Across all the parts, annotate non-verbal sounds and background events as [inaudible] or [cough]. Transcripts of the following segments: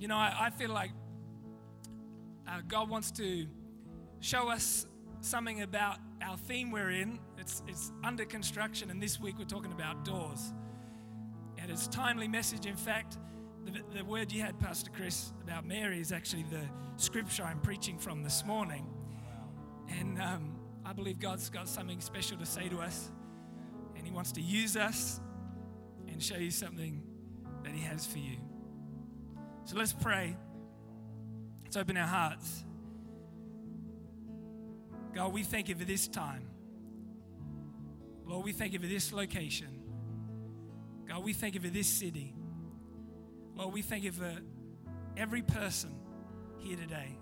you know, I, I feel like uh, God wants to show us something about our theme we're in. It's, it's under construction, and this week we're talking about doors. And it's timely message. In fact, the, the word you had, Pastor Chris, about Mary is actually the scripture I'm preaching from this morning. And um, I believe God's got something special to say to us, and He wants to use us and show you something that He has for you. So let's pray. Let's open our hearts. God, we thank you for this time. Lord, we thank you for this location. God, we thank you for this city. Lord, we thank you for every person here today.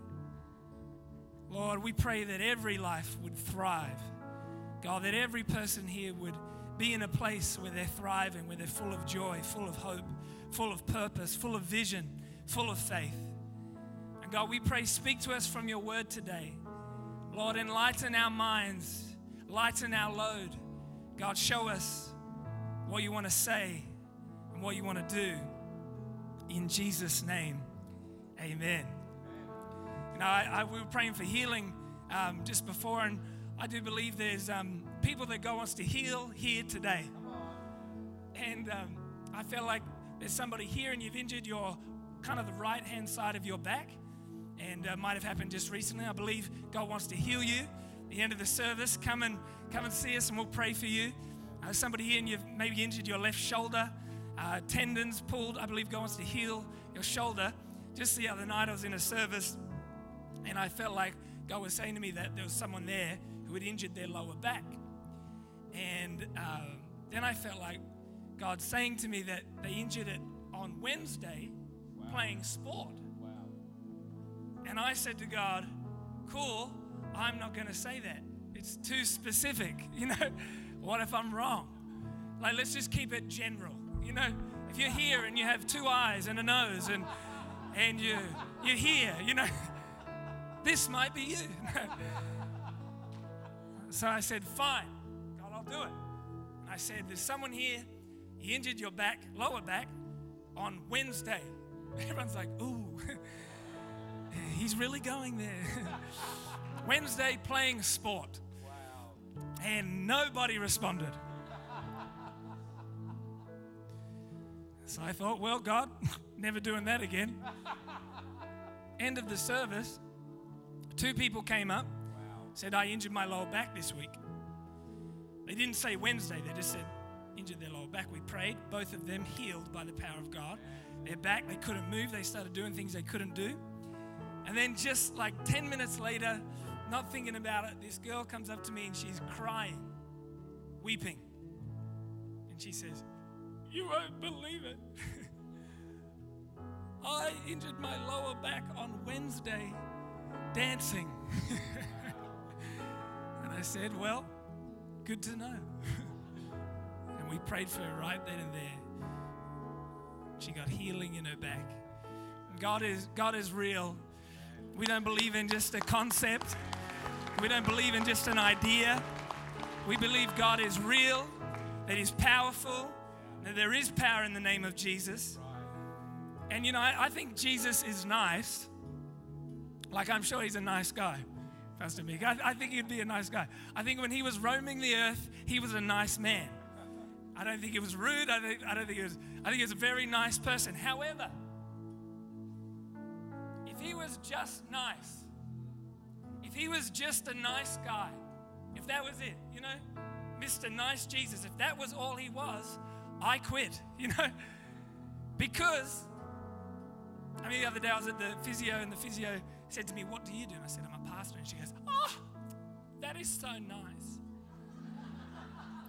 Lord, we pray that every life would thrive. God, that every person here would be in a place where they're thriving, where they're full of joy, full of hope, full of purpose, full of vision, full of faith. And God, we pray, speak to us from your word today. Lord, enlighten our minds, lighten our load. God, show us what you want to say and what you want to do. In Jesus' name, amen. You know, I, I, we were praying for healing um, just before, and I do believe there's um, people that God wants to heal here today. And um, I feel like there's somebody here and you've injured your kind of the right hand side of your back, and uh, might have happened just recently. I believe God wants to heal you. the end of the service, come and come and see us, and we'll pray for you. Uh, somebody here and you've maybe injured your left shoulder, uh, tendons pulled. I believe God wants to heal your shoulder. Just the other night, I was in a service, and I felt like God was saying to me that there was someone there who had injured their lower back, and uh, then I felt like God saying to me that they injured it on Wednesday playing sport. And I said to God, Cool, I'm not going to say that. It's too specific. [laughs] You know, what if I'm wrong? Like, let's just keep it general. You know, if you're here and you have two eyes and a nose and and you you're here, you know, [laughs] this might be you. [laughs] so I said, fine, God, I'll do it. And I said, there's someone here you injured your back, lower back, on Wednesday. [laughs] Everyone's like, ooh, [laughs] he's really going there. [laughs] Wednesday playing sport. Wow. And nobody responded. so I thought, well, God, never doing that again. End of the service, two people came up, said, I injured my lower back this week. They didn't say Wednesday, they just said, injured their lower back. We prayed, both of them healed by the power of God. Their back, they couldn't move, they started doing things they couldn't do. And then, just like 10 minutes later, not thinking about it, this girl comes up to me and she's crying, weeping. And she says, You won't believe it. [laughs] I injured my lower back on Wednesday dancing. [laughs] and I said, Well, good to know. [laughs] we prayed for her right then and there. She got healing in her back. God is, God is real. We don't believe in just a concept, we don't believe in just an idea. We believe God is real, that He's powerful, that there is power in the name of Jesus. And you know, I, I think Jesus is nice. Like, I'm sure He's a nice guy. Pastor Mick. I, I, think he'd be a nice guy. I think when he was roaming the earth, he was a nice man. I don't think it was rude. I, think, I don't think it was, I think he was a very nice person. However, if he was just nice, if he was just a nice guy, if that was it, you know, Mr. Nice Jesus, if that was all he was, I quit, [laughs] you know, because, I mean, the other day I was at the physio and the physio said to me, What do you do? And I said, I'm a pastor. And she goes, Oh, that is so nice.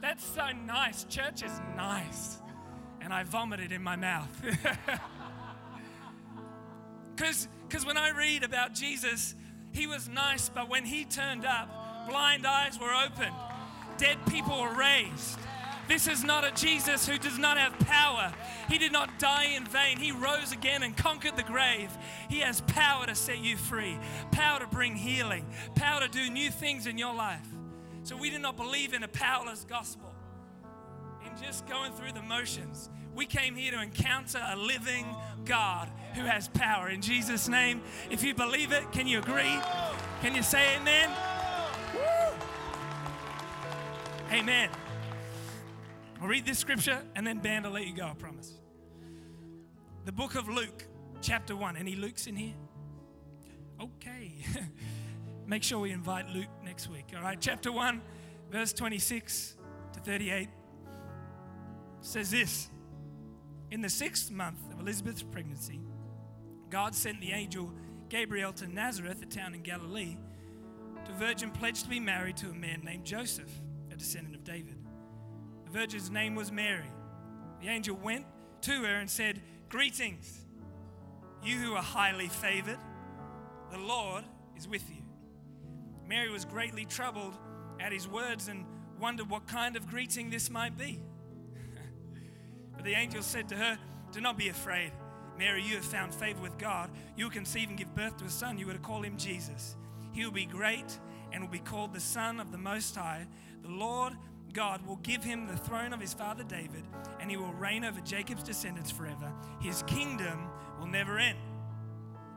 That's so nice. Church is nice. And I vomited in my mouth. [laughs] Because when I read about Jesus, he was nice, but when he turned up, blind eyes were opened, dead people were raised. This is not a Jesus who does not have power. He did not die in vain. He rose again and conquered the grave. He has power to set you free, power to bring healing, power to do new things in your life. So we did not believe in a powerless gospel, in just going through the motions. We came here to encounter a living God who has power. In Jesus' name, if you believe it, can you agree? Can you say amen? Woo! Amen. I'll read this scripture and then band will let you go, I promise. The book of Luke, chapter 1. Any Luke's in here? Okay. [laughs] Make sure we invite Luke next week. All right, chapter 1, verse 26 to 38 says this In the sixth month of Elizabeth's pregnancy, God sent the angel Gabriel to Nazareth, a town in Galilee, to a virgin pledged to be married to a man named Joseph, a descendant of David. The virgin's name was Mary. The angel went to her and said, Greetings, you who are highly favored, the Lord is with you. Mary was greatly troubled at his words and wondered what kind of greeting this might be. [laughs] but the angel said to her, Do not be afraid. Mary, you have found favor with God. You will conceive and give birth to a son. You are to call him Jesus. He will be great and will be called the Son of the Most High. The Lord God will give him the throne of his father David, and he will reign over Jacob's descendants forever. His kingdom will never end.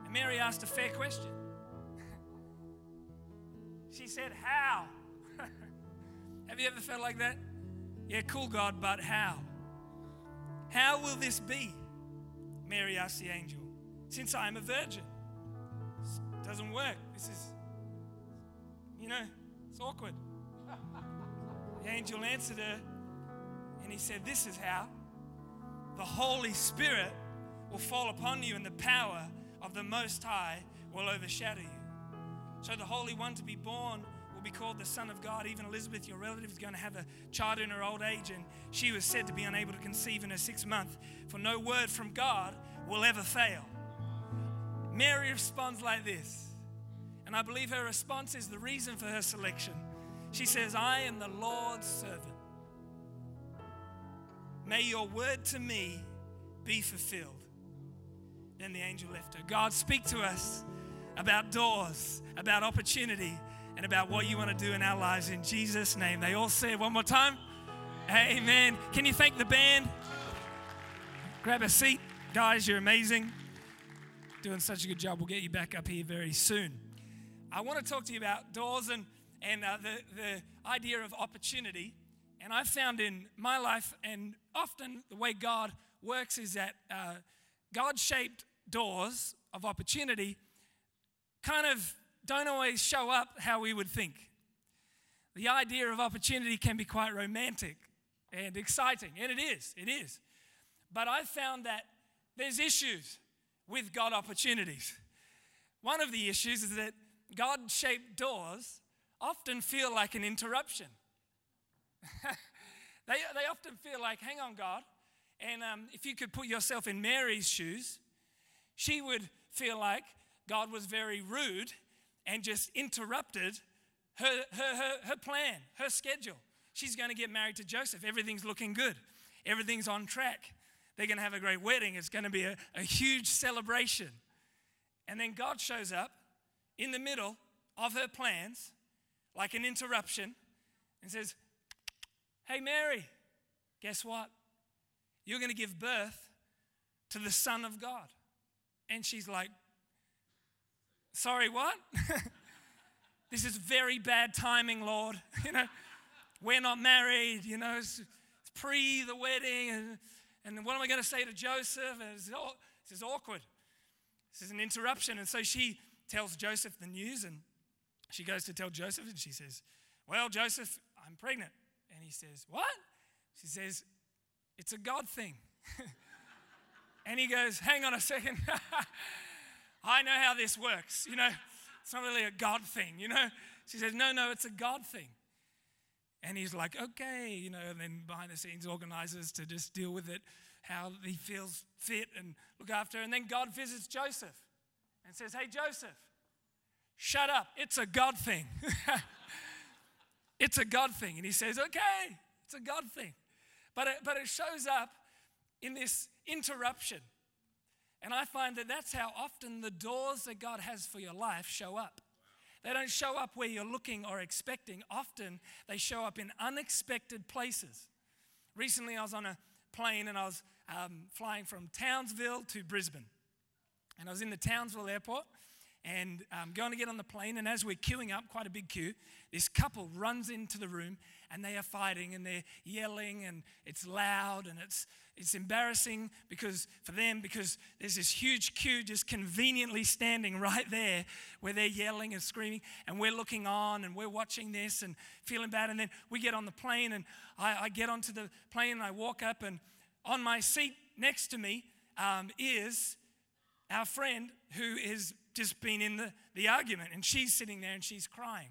And Mary asked a fair question. She said, How? [laughs] Have you ever felt like that? Yeah, cool, God, but how? How will this be? Mary asked the angel, Since I am a virgin. Doesn't work. This is, you know, it's awkward. [laughs] The angel answered her and he said, This is how the Holy Spirit will fall upon you, and the power of the Most High will overshadow you. So, the Holy One to be born will be called the Son of God. Even Elizabeth, your relative, is going to have a child in her old age, and she was said to be unable to conceive in her sixth month, for no word from God will ever fail. Mary responds like this, and I believe her response is the reason for her selection. She says, I am the Lord's servant. May your word to me be fulfilled. Then the angel left her. God, speak to us about doors, about opportunity, and about what you want to do in our lives in Jesus' name. They all say it one more time. Amen. Can you thank the band? Grab a seat. Guys, you're amazing. Doing such a good job. We'll get you back up here very soon. I want to talk to you about doors and and uh, the, the idea of opportunity. And I've found in my life, and often the way God works is that uh, God shaped doors of opportunity kind of don't always show up how we would think. The idea of opportunity can be quite romantic and exciting, and it is, it is. But I've found that there's issues with God opportunities. One of the issues is that God shaped doors often feel like an interruption. [laughs] they, they often feel like, hang on, God. And um, if you could put yourself in Mary's shoes, she would feel like God was very rude and just interrupted her, her, her, her plan, her schedule. She's going to get married to Joseph. Everything's looking good, everything's on track. They're going to have a great wedding. It's going to be a, a huge celebration. And then God shows up in the middle of her plans like an interruption and says, Hey, Mary, guess what? You're going to give birth to the Son of God. And she's like, Sorry, what? [laughs] this is very bad timing, Lord. [laughs] You know, we're not married, you know, it's, it's pre the wedding. And, and what am I going to say to Joseph? And It's, this is awkward. This is an interruption. And so she tells Joseph the news, and she goes to tell Joseph and she says, Well, Joseph, I'm pregnant. And he says, What? She says, It's a God thing. [laughs] and he goes, Hang on a second. I know how this works. You know, it's not really a God thing, you know? She says, No, no, it's a God thing. And he's like, Okay, you know, and then behind the scenes organizes to just deal with it how he feels fit and look after. And then God visits Joseph and says, Hey, Joseph, Shut up. It's a God thing. [laughs] it's a God thing. And he says, Okay, it's a God thing. But it, but it shows up in this interruption. And I find that that's how often the doors that God has for your life show up. They don't show up where you're looking or expecting. Often they show up in unexpected places. Recently, I was on a plane and I was um, flying from Townsville to Brisbane. And I was in the Townsville airport and um, going to get on the plane. And as we're queuing up, quite a big queue, this couple runs into the room and they are fighting and they're yelling and it's loud and it's it's embarrassing because for them because there's this huge queue just conveniently standing [laughs] right there where they're yelling and screaming and we're looking on and we're watching this and feeling bad and then we get on the plane and I, I get onto the plane and I walk up and on my seat next to me um, is our friend who has just been in the, the argument and she's sitting there and she's crying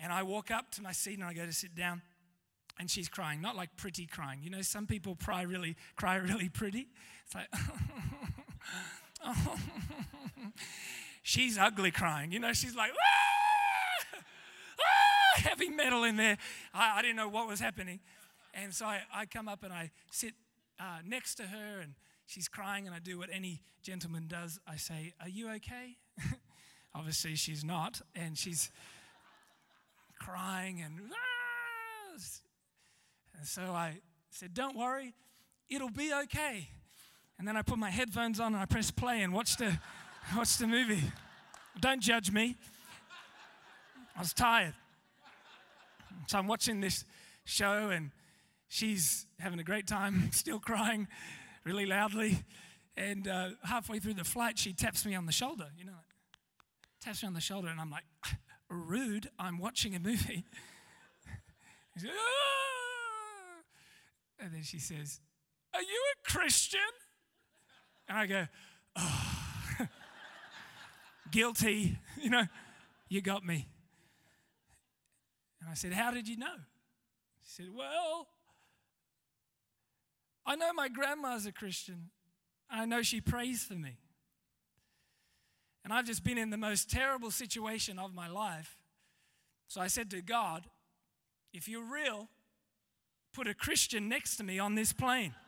and I walk up to my seat and I go to sit down and she's crying, not like pretty crying. You know, some people cry really, cry really pretty. It's like, [laughs] she's ugly crying. You know, she's like, ah! Ah! heavy metal in there. I, I, didn't know what was happening. And so I, I come up and I sit uh, next to her and she's crying and I do what any gentleman does. I say, Are you okay? [laughs] Obviously, she's not. And she's crying and. Ah! And so I said, Don't worry, it'll be okay. And then I put my headphones on and I press play and watch the, [laughs] watch the movie. Don't judge me. I was tired. So I'm watching this show and she's having a great time, [laughs] still crying really loudly. And uh, halfway through the flight, she taps me on the shoulder, you know, taps me on the shoulder, and I'm like, [laughs] rude, I'm watching a movie. [laughs] Ah! And then she says, Are you a Christian? And I go, Oh, [laughs] guilty. You know, you got me. And I said, How did you know? She said, Well, I know my grandma's a Christian. I know she prays for me. And I've just been in the most terrible situation of my life. So I said to God, if you're real, put a Christian next to me on this plane. [laughs]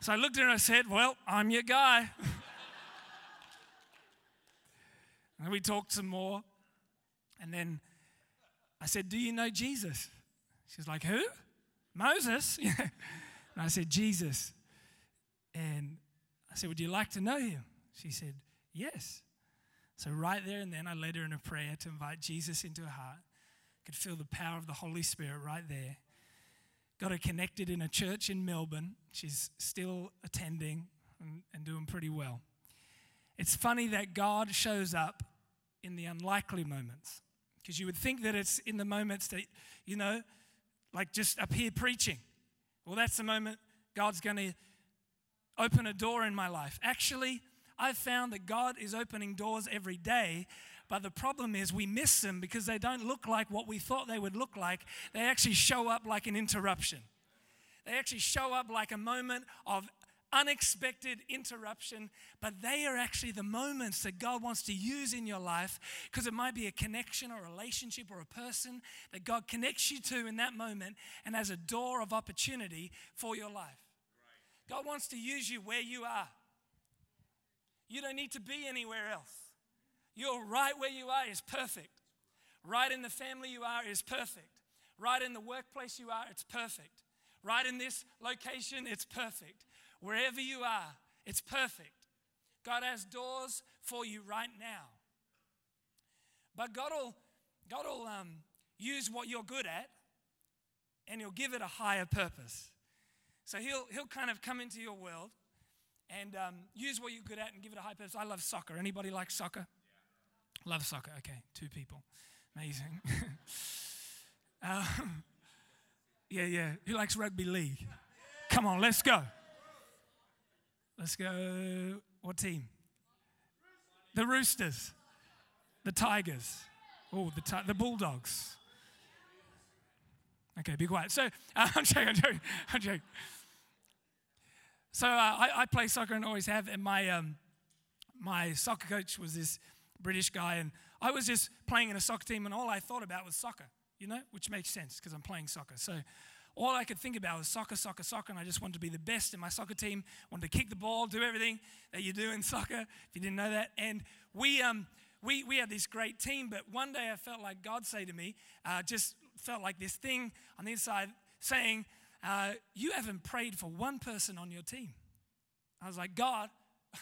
So I looked at her and I said, Well, I'm your guy. [laughs] and we talked some more. And then I said, Do you know Jesus? She's like, Who? Moses? [laughs] and I said, Jesus. And I said, Would you like to know him? She said, Yes. So right there and then I led her in a prayer to invite Jesus into her heart. Could feel the power of the Holy Spirit right there got her connected in a church in Melbourne. She's still attending and, and doing pretty well. It's funny that God shows up in the unlikely moments because you would think that it's in the moments that, you know, like just up here preaching. Well, that's the moment God's going to open a door in my life. Actually, I've found that God is opening doors every day, but the problem is we miss them because they don't look like what we thought they would look like. They actually show up like an interruption. They actually show up like a moment of unexpected interruption, but they are actually the moments that God wants to use in your life because it might be a connection or a relationship or a person that God connects you to in that moment and as a door of opportunity for your life. God wants to use you where you are. You don't need to be anywhere else. You're right where you are is perfect. Right in the family you are is perfect. Right in the workplace you are, it's perfect. Right in this location, it's perfect. Wherever you are, it's perfect. God has doors for you right now. But God will, God will um, use what you're good at and He'll give it a higher purpose. So He'll, he'll kind of come into your world and um, use what you're good at and give it a high purpose. I love soccer. Anybody like soccer? Love soccer. Okay, two people. Amazing. [laughs] um, yeah, yeah. Who likes rugby league? Come on, let's go. Let's go. What team? The Roosters. The Tigers. Oh, the, ti- the Bulldogs. Okay, be quiet. So, uh, [laughs] I'm joking, I'm joking, I'm joking. So, uh, I, I, play soccer and always have, and my, um, my soccer coach was this British guy, and I was just playing in a soccer team, and all I thought about was soccer, you know, which makes sense because I'm playing soccer. So all I could think about was soccer, soccer, soccer, and I just wanted to be the best in my soccer team, wanted to kick the ball, do everything that you do in soccer, if you didn't know that. And we, um, we, we had this great team, but one day I felt like God say to me, uh, just felt like this thing on the inside saying, uh, You haven't prayed for one person on your team. I was like, God, [laughs]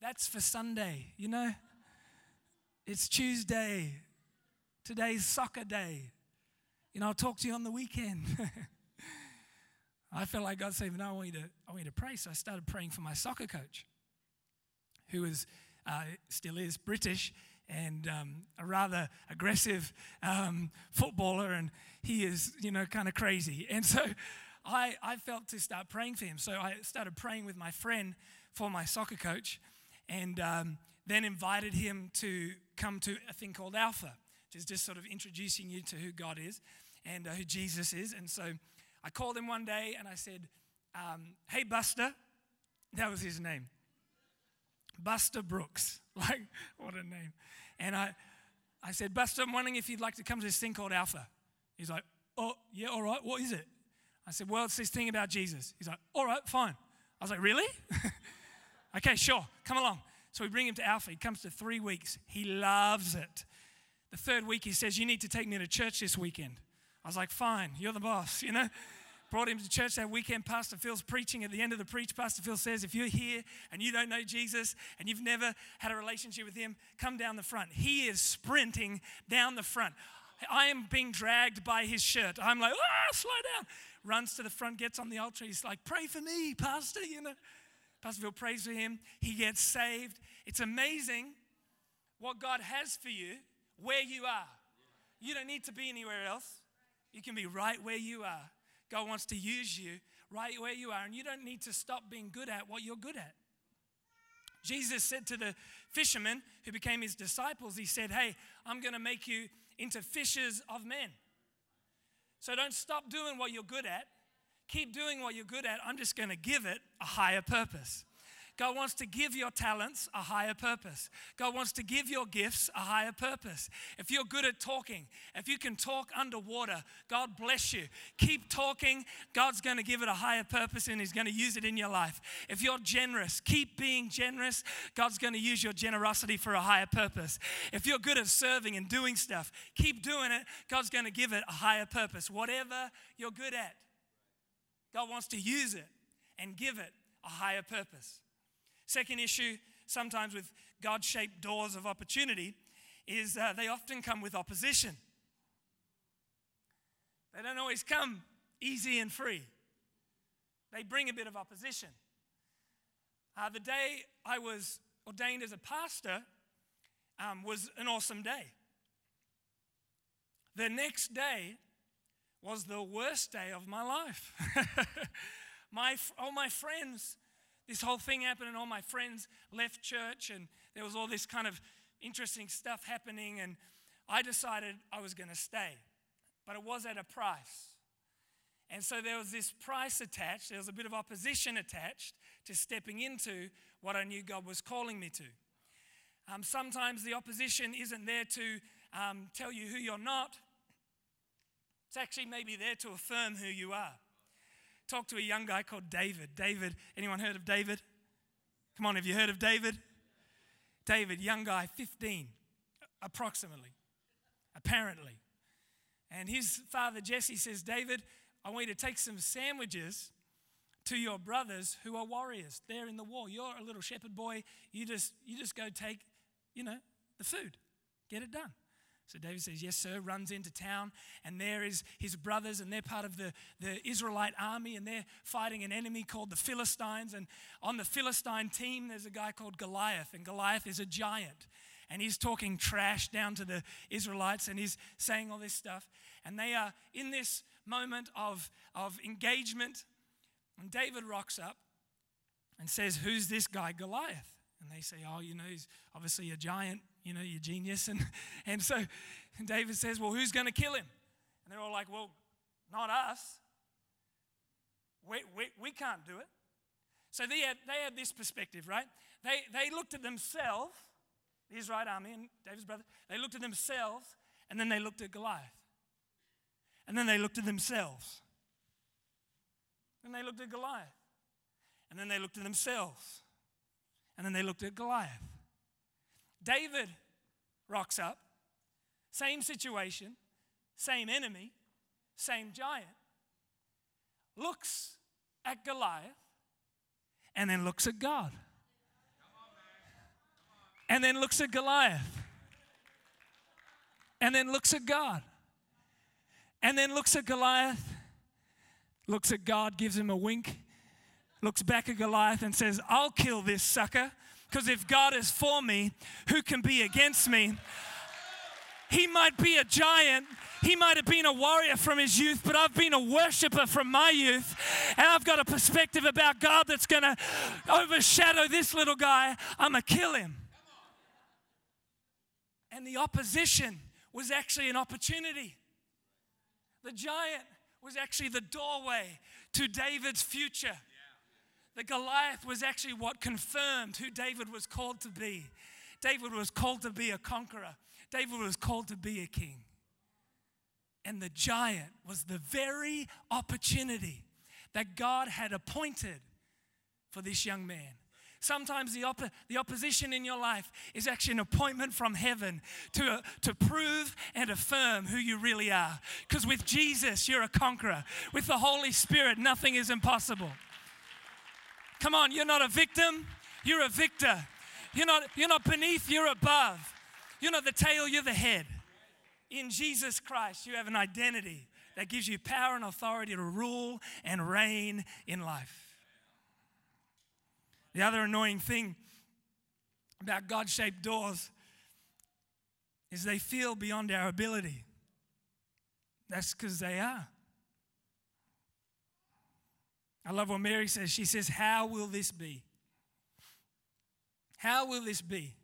That's for Sunday, you know? It's Tuesday. Today's soccer day. You know, I'll talk to you on the weekend. [laughs] I felt like God said, No, I want, you to, I want you to pray. So I started praying for my soccer coach, who is, uh, still is British and um, a rather aggressive um, footballer. And he is, you know, kind of crazy. And so [laughs] I, I felt to start praying for him. So I started praying with my friend for my soccer coach and um, then invited him to come to a thing called Alpha, which is just sort of introducing you to who God is and uh, who Jesus is. And so I called him one day and I said, um, Hey, Buster. That was his name. Buster Brooks. [laughs] Like, what a name. And I, I said, Buster, I'm wondering if you'd like to come to this thing called Alpha. He's like, Oh, yeah, all right. What is it? I said, Well, it's this thing about Jesus. He's like, All right, fine. I was like, Really? [laughs] okay, sure. Come along. So we bring him to Alpha. He comes to three weeks. He loves it. The third week, he says, You need to take me to church this weekend. I was like, Fine, you're the boss, [laughs] you know? Brought him to church that weekend. Pastor Phil's preaching. At the end of the preach, Pastor Phil says, If you're here and you don't know Jesus and you've never had a relationship with him, come down the front. He is sprinting down the front. I am being dragged by his shirt. I'm like, ah, slow down. Runs to the front, gets on the altar. He's like, pray for me, Pastor, you know. Pastor Phil prays for him. He gets saved. It's amazing what God has for you where you are. You don't need to be anywhere else. You can be right where you are. God wants to use you right where you are, and you don't need to stop being good at what you're good at. Jesus said to the fishermen who became his disciples, He said, Hey, I'm going to make you into fishers of men. So don't stop doing what you're good at. Keep doing what you're good at. I'm just going to give it a higher purpose. God wants to give your talents a higher purpose. God wants to give your gifts a higher purpose. If you're good at talking, if you can talk underwater, God bless you. Keep talking. God's going to give it a higher purpose and He's going to use it in your life. If you're generous, keep being generous. God's going to use your generosity for a higher purpose. If you're good at serving and doing stuff, keep doing it. God's going to give it a higher purpose. Whatever you're good at, God wants to use it and give it a higher purpose. Second issue, sometimes with God shaped doors of opportunity, is uh, they often come with opposition. They don't always come easy and free, they bring a bit of opposition. Uh, the day I was ordained as a pastor um, was an awesome day. The next day was the worst day of my life. [laughs] my, all my friends this whole thing happened, and all my friends left church, and there was all this kind of interesting stuff happening. And I decided I was going to stay, but it was at a price. And so there was this price attached, there was a bit of opposition attached to stepping into what I knew God was calling me to. Um, sometimes the opposition isn't there to um, tell you who you're not, it's actually maybe there to affirm who you are talked to a young guy called David. David, anyone heard of David? Come on, have you heard of David? David, young guy, 15, approximately, apparently. And his father, Jesse, says, David, I want you to take some sandwiches to your brothers who are warriors. They're in the war. You're a little shepherd boy. You just, you just go take, you know, the food. Get it done. So David says, Yes, sir, runs into town, and there is his brothers, and they're part of the, the Israelite army, and they're fighting an enemy called the Philistines. And on the Philistine team, there's a guy called Goliath, and Goliath is a giant. And he's talking trash down to the Israelites, and he's saying all this stuff. And they are in this moment of, of engagement. And David rocks up and says, Who's this guy, Goliath? And they say, Oh, you know, he's obviously a giant you know, you're genius. [laughs] And, and so [laughs] David says, Well, who's going to kill him? And they're all like, Well, not us. We, we, we can't do it. So they had, they had this perspective, right? They, they looked at themselves, the Israelite army and David's brother, they looked at themselves and then they looked at Goliath. And then they looked at themselves. And they looked at Goliath. And then they looked at themselves. And then they looked at Goliath. David rocks up, same situation, same enemy, same giant, looks at Goliath, and then looks at God. and then looks at Goliath, and then looks at God, and then looks at Goliath, looks at God, gives him a wink, looks back at Goliath, and says, I'll kill this sucker, because if God is for me, who can be against me? He might be a giant, he might have been a warrior from his youth, but I've been a worshiper from my youth. And I've got a perspective about God that's going to overshadow this little guy. I'm going to kill him. And the opposition was actually an opportunity. The giant was actually the doorway to David's future. The Goliath was actually what confirmed who David was called to be. David was called to be a conqueror, David was called to be a king. And the giant was the very opportunity that God had appointed for this young man. Sometimes the, op- the opposition in your life is actually an appointment from heaven to, uh, to prove and affirm who you really are. Because with Jesus, you're a conqueror. With the Holy Spirit, nothing is impossible. Come on, you're not a victim, you're a victor. You're not, you're not beneath, you're above. You're not the tail, you're the head. In Jesus Christ, you have an identity that gives you power and authority to rule and reign in life. The other annoying thing about God shaped doors is they feel beyond our ability. That's because they are. I love what Mary says. She says, How will this be? How will this be?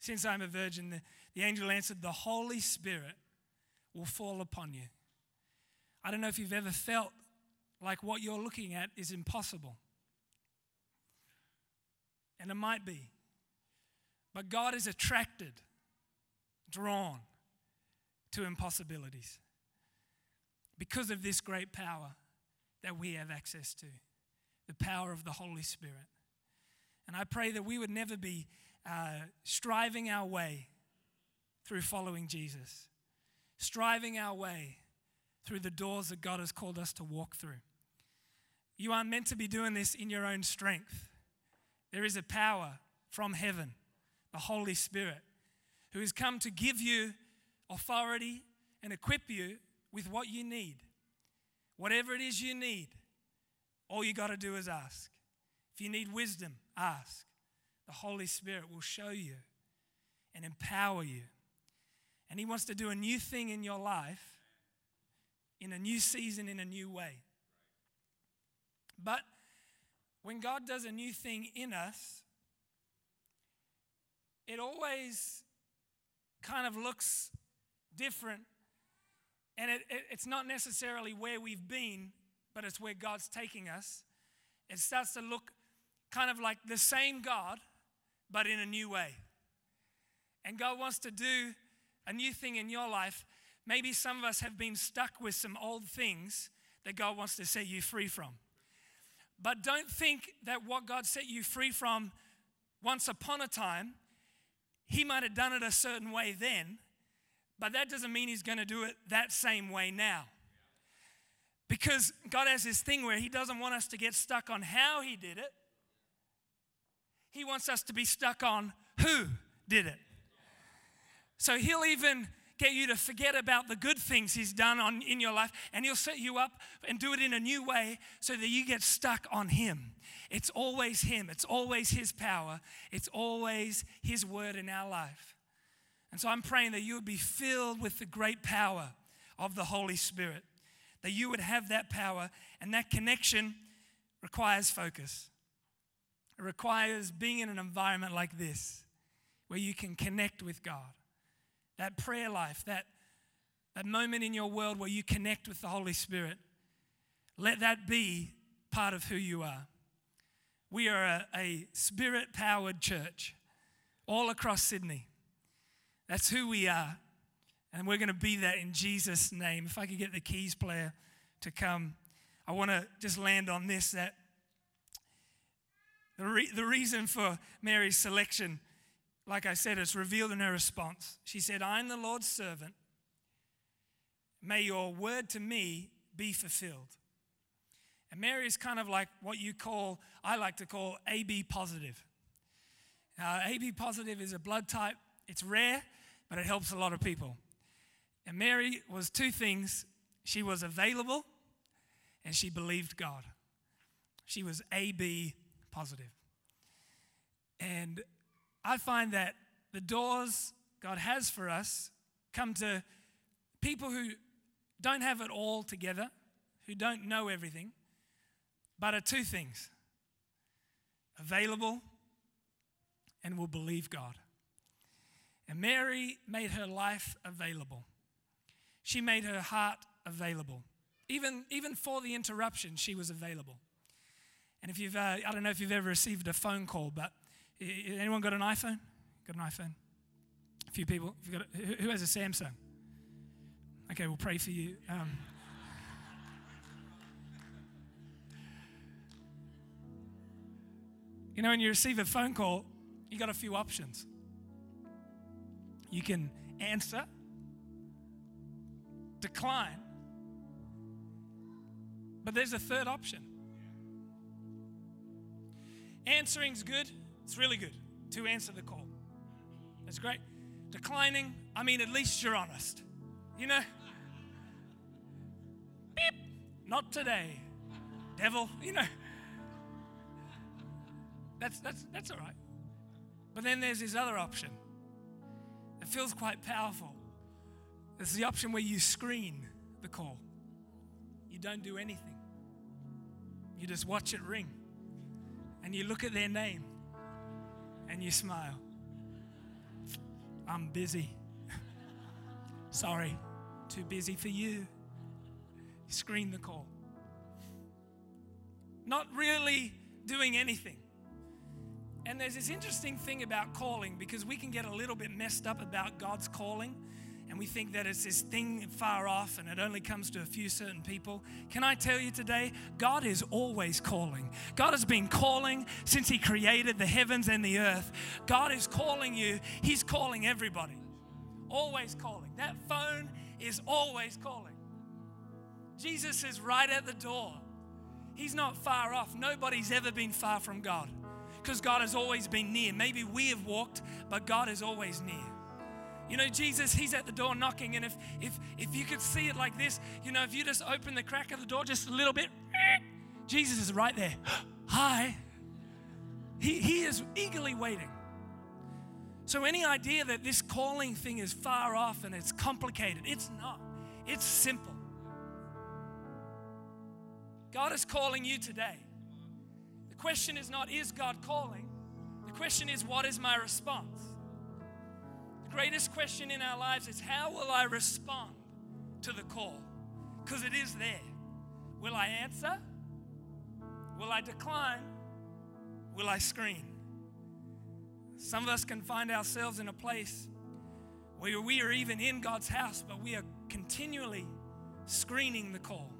Since I'm a virgin, the, the angel answered, The Holy Spirit will fall upon you. I don't know if you've ever felt like what you're looking at is impossible. And it might be. But God is attracted, drawn to impossibilities because of this great power that we have access to the power of the Holy Spirit. And I pray that we would never be uh, striving our way through following Jesus, striving our way through the doors that God has called us to walk through. You aren't meant to be doing this in your own strength. There is a power from heaven, the Holy Spirit, who has come to give you authority and equip you with what you need. Whatever it is you need, all you got to do is ask. If you need wisdom, ask. The Holy Spirit will show you and empower you and He wants to do a new thing in your life in a new season, in a new way. But when God does a new thing in us, it always kind of looks different. And it, it, it's not necessarily where we've been, but it's where God's taking us. It starts to look kind of like the same God, but in a new way. And God wants to do a new thing in your life, maybe some of us have been stuck with some old things that God wants to set you free from. But don't think that what God set you free from once upon a time, He might have done it a certain way then, but that doesn't mean He's going to do it that same way now. Because God has this thing where He doesn't want us to get stuck on how He did it, He wants us to be stuck on who did it. So he'll even get you to forget about the good things he's done on, in your life and he'll set you up and do it in a new way so that you get stuck on him. It's always him, it's always his power, it's always his word in our life. And so I'm praying that you would be filled with the great power of the Holy Spirit, that you would have that power, and that connection requires focus. It requires being in an environment like this where you can connect with God that prayer life, that, that moment in your world where you connect with the Holy Spirit, let that be part of who you are. We are a, a spirit powered church all across Sydney. That's who we are. And we're going to be that in Jesus' name. If I could get the keys player to come, I want to just land on this that the, re- the reason for Mary's selection like I said, is revealed in her response. She said, I'm the Lord's servant. May your word to me be fulfilled. And Mary is kind of like what you call, I like to call AB positive. AB positive is a blood type. It's rare, but it helps a lot of people. And Mary was two things she was available and she believed God. She was AB positive. And I find that the doors God has for us come to people who don't have it all together, who don't know everything, but are two things available and will believe God. Mary made her life available. She made her heart available. Even, even for the interruption, she was available. And if you've, uh, I don't know if you've ever received a phone call, but anyone got an iPhone? Got an iPhone? A few people. Got a, who has a Samsung? Okay, we'll pray for you. Um, [laughs] you know, when you receive a phone call, you got a few options. You can answer, decline, but there's a third option. Answering's good, it's really good to answer the call. That's great. Declining, I mean, at least you're honest. You know? Beep, not today. Devil, you know. That's, that's, that's all right. But then there's this other option that feels quite powerful. It's the option where you screen the call, you don't do anything, you just watch it ring and you look at their name and you smile. I'm busy. [laughs] Sorry, too busy for you. Screen the call. Not really doing anything. And there's this interesting thing about calling because we can get a little bit messed up about God's calling and we think that it's this thing far off and it only comes to a few certain people. Can I tell you today, God is always calling. God has been calling since He created the heavens and the earth. God is calling you, He's calling everybody. Always calling. That phone is always calling. Jesus is right at the door. He's not far off. Nobody's ever been far from God because God has always been near. Maybe we have walked, but God is always near. You know, Jesus, He's at the door knocking, and if if if you could see it like this, you know, if you just open the crack of the door just a little bit, [gasps] Jesus is right there. [gasps] Hi. He, he is eagerly waiting. So, any idea that this calling thing is far off and it's complicated, it's not. It's simple. God is calling you today. Question is not, is God calling? The question is, what is my response? The greatest question in our lives is how will I respond to the call? Because it is there. Will I answer? Will I decline? Will I screen? Some of us can find ourselves in a place where we are even in God's house, but we are continually screening the call,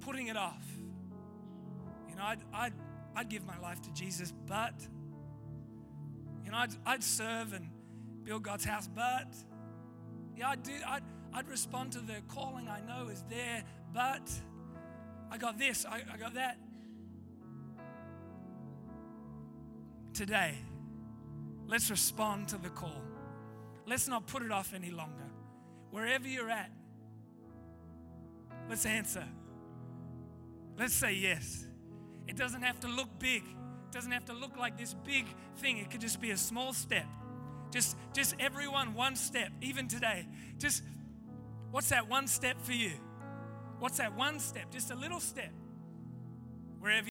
putting it off. Know, I'd, I'd, I'd give my life to Jesus, but, you know, I'd, I'd serve and build God's house, but yeah, I'd, do. I'd, I'd respond to the calling I know is there, but I got this, I, I got that. Today, let's respond to the call. Let's not put it off any longer. Wherever you're at, let's answer. Let's say yes. It doesn't have to look big. It doesn't have to look like this big thing. It could just be a small step. Just, just everyone one step, even today. Just what's that one step for you? What's that one step? Just a little step. Wherever